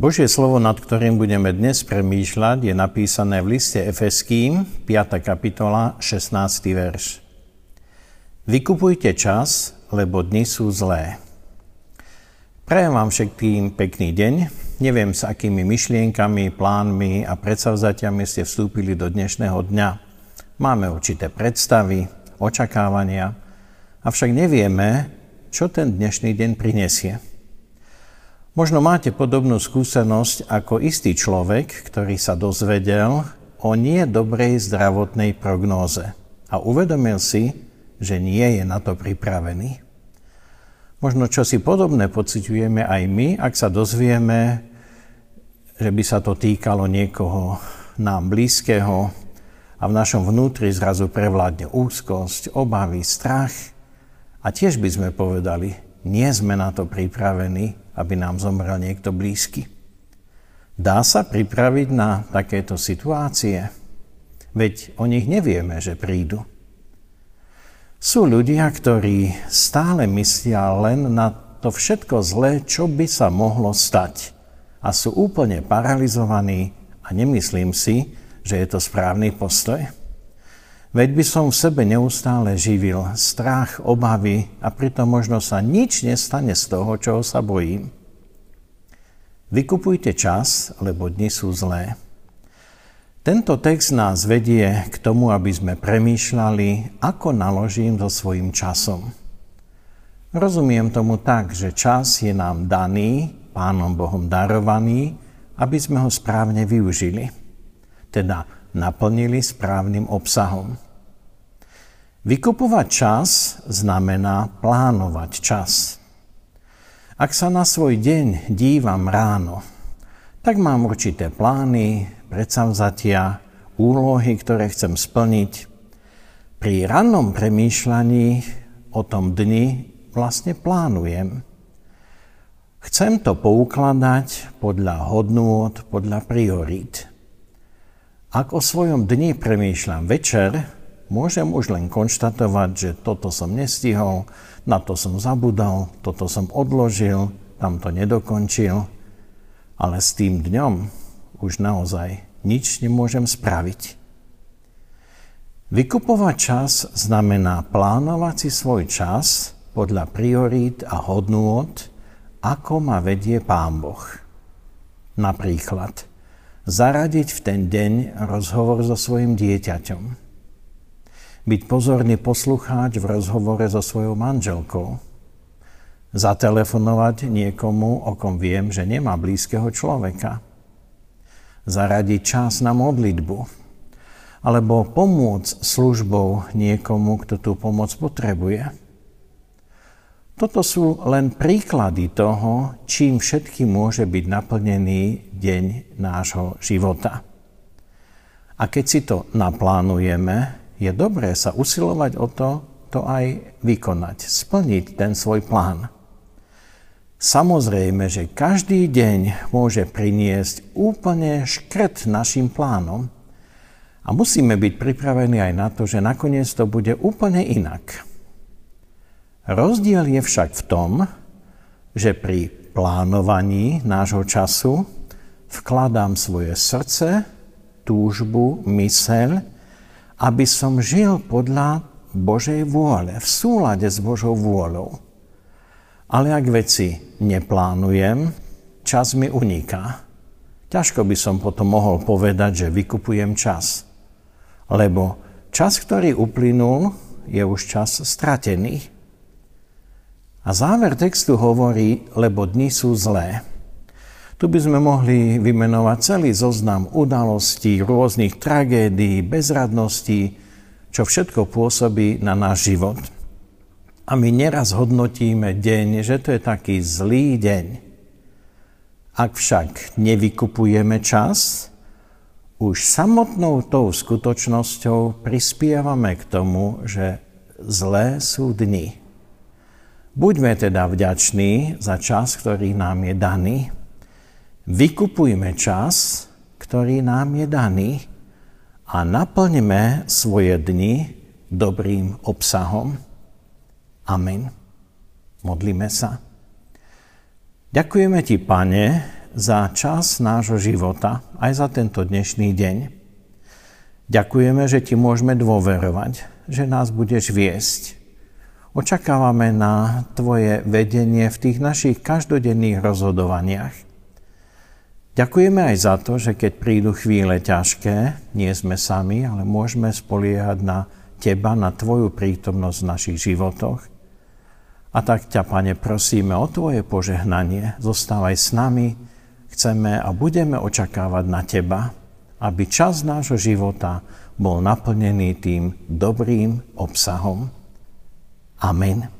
Božie slovo, nad ktorým budeme dnes premýšľať, je napísané v liste Efeským, 5. kapitola, 16. verš. Vykupujte čas, lebo dni sú zlé. Prajem vám všetkým pekný deň. Neviem, s akými myšlienkami, plánmi a predsavzatiami ste vstúpili do dnešného dňa. Máme určité predstavy, očakávania, avšak nevieme, čo ten dnešný deň prinesie. Možno máte podobnú skúsenosť ako istý človek, ktorý sa dozvedel o nie dobrej zdravotnej prognóze a uvedomil si, že nie je na to pripravený. Možno čo si podobné pociťujeme aj my, ak sa dozvieme, že by sa to týkalo niekoho nám blízkeho a v našom vnútri zrazu prevládne úzkosť, obavy, strach. A tiež by sme povedali, nie sme na to pripravení, aby nám zomrel niekto blízky. Dá sa pripraviť na takéto situácie? Veď o nich nevieme, že prídu. Sú ľudia, ktorí stále myslia len na to všetko zlé, čo by sa mohlo stať. A sú úplne paralizovaní a nemyslím si, že je to správny postoj. Veď by som v sebe neustále živil strach, obavy a pritom možno sa nič nestane z toho, čoho sa bojím. Vykupujte čas, lebo dni sú zlé. Tento text nás vedie k tomu, aby sme premýšľali, ako naložím so svojím časom. Rozumiem tomu tak, že čas je nám daný, Pánom Bohom darovaný, aby sme ho správne využili. Teda naplnili správnym obsahom. Vykupovať čas znamená plánovať čas. Ak sa na svoj deň dívam ráno, tak mám určité plány, predsavzatia, úlohy, ktoré chcem splniť. Pri rannom premýšľaní o tom dni vlastne plánujem. Chcem to poukladať podľa hodnôt, podľa priorít. Ak o svojom dni premýšľam večer, môžem už len konštatovať, že toto som nestihol, na to som zabudol, toto som odložil, tam to nedokončil, ale s tým dňom už naozaj nič nemôžem spraviť. Vykupovať čas znamená plánovať si svoj čas podľa priorít a hodnôt, ako ma vedie Pán Boh. Napríklad – zaradiť v ten deň rozhovor so svojim dieťaťom. Byť pozorný poslucháč v rozhovore so svojou manželkou. Zatelefonovať niekomu, o kom viem, že nemá blízkeho človeka. Zaradiť čas na modlitbu. Alebo pomôcť službou niekomu, kto tú pomoc potrebuje toto sú len príklady toho, čím všetky môže byť naplnený deň nášho života. A keď si to naplánujeme, je dobré sa usilovať o to, to aj vykonať, splniť ten svoj plán. Samozrejme, že každý deň môže priniesť úplne škrt našim plánom a musíme byť pripravení aj na to, že nakoniec to bude úplne inak. Rozdiel je však v tom, že pri plánovaní nášho času vkladám svoje srdce, túžbu, myseľ, aby som žil podľa Božej vôle, v súlade s Božou vôľou. Ale ak veci neplánujem, čas mi uniká. Ťažko by som potom mohol povedať, že vykupujem čas. Lebo čas, ktorý uplynul, je už čas stratený. A záver textu hovorí, lebo dni sú zlé. Tu by sme mohli vymenovať celý zoznam udalostí, rôznych tragédií, bezradností, čo všetko pôsobí na náš život. A my neraz hodnotíme deň, že to je taký zlý deň. Ak však nevykupujeme čas, už samotnou tou skutočnosťou prispievame k tomu, že zlé sú dni. Buďme teda vďační za čas, ktorý nám je daný. Vykupujme čas, ktorý nám je daný a naplňme svoje dni dobrým obsahom. Amen. Modlíme sa. Ďakujeme Ti, Pane, za čas nášho života, aj za tento dnešný deň. Ďakujeme, že Ti môžeme dôverovať, že nás budeš viesť. Očakávame na Tvoje vedenie v tých našich každodenných rozhodovaniach. Ďakujeme aj za to, že keď prídu chvíle ťažké, nie sme sami, ale môžeme spoliehať na Teba, na Tvoju prítomnosť v našich životoch a tak ťa, Pane, prosíme o Tvoje požehnanie. Zostávaj s nami, chceme a budeme očakávať na Teba, aby čas nášho života bol naplnený tým dobrým obsahom. Amen.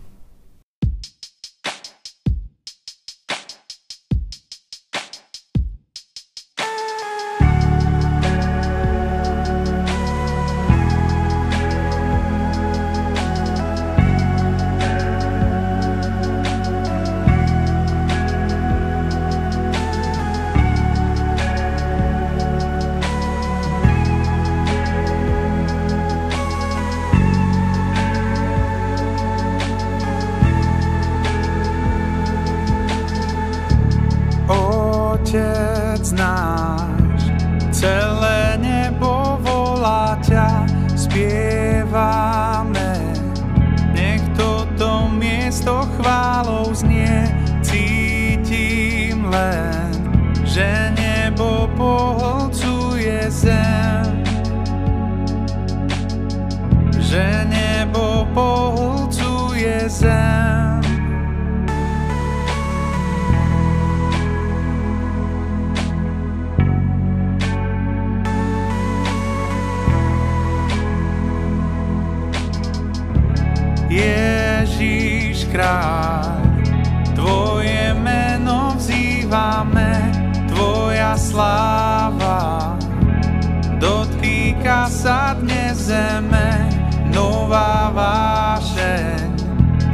Otec náš, celé nebo volá ťa, spievame. Nech toto miesto chválou znie, cítim len, že nebo pohlcuje sláva. Dotýka sa dnes zeme, nová vášeň.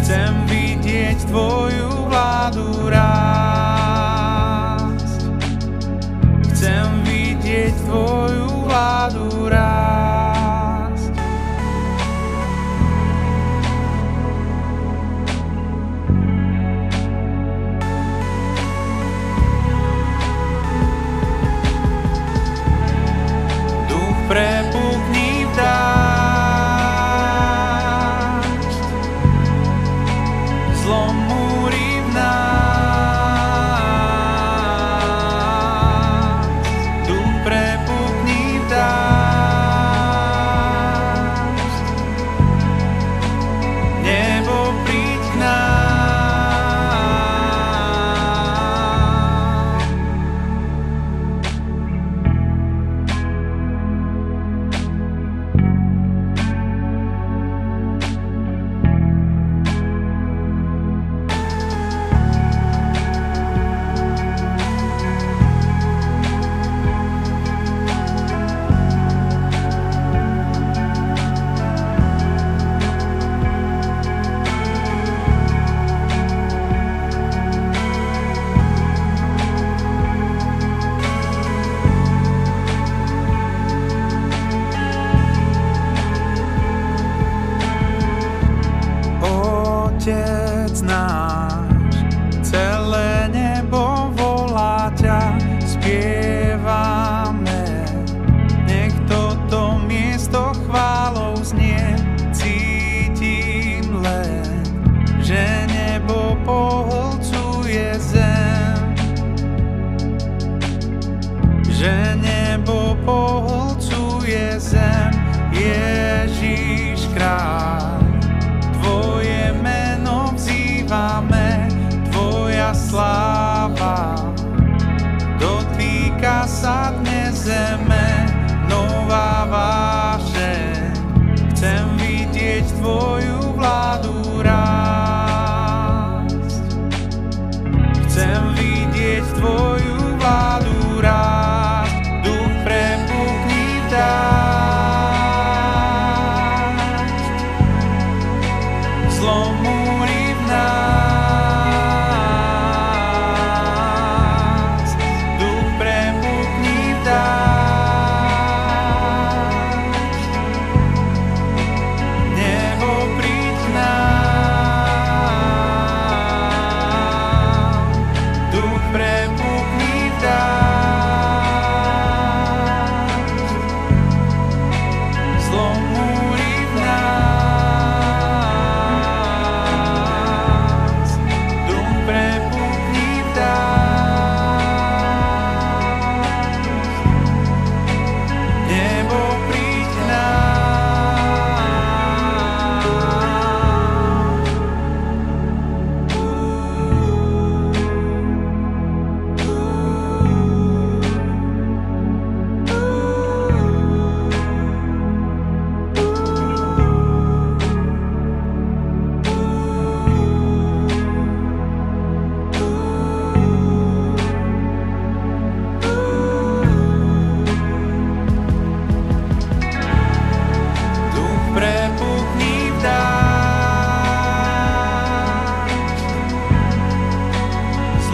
Chcem vidieť Tvoju vládu rásť.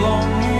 lonely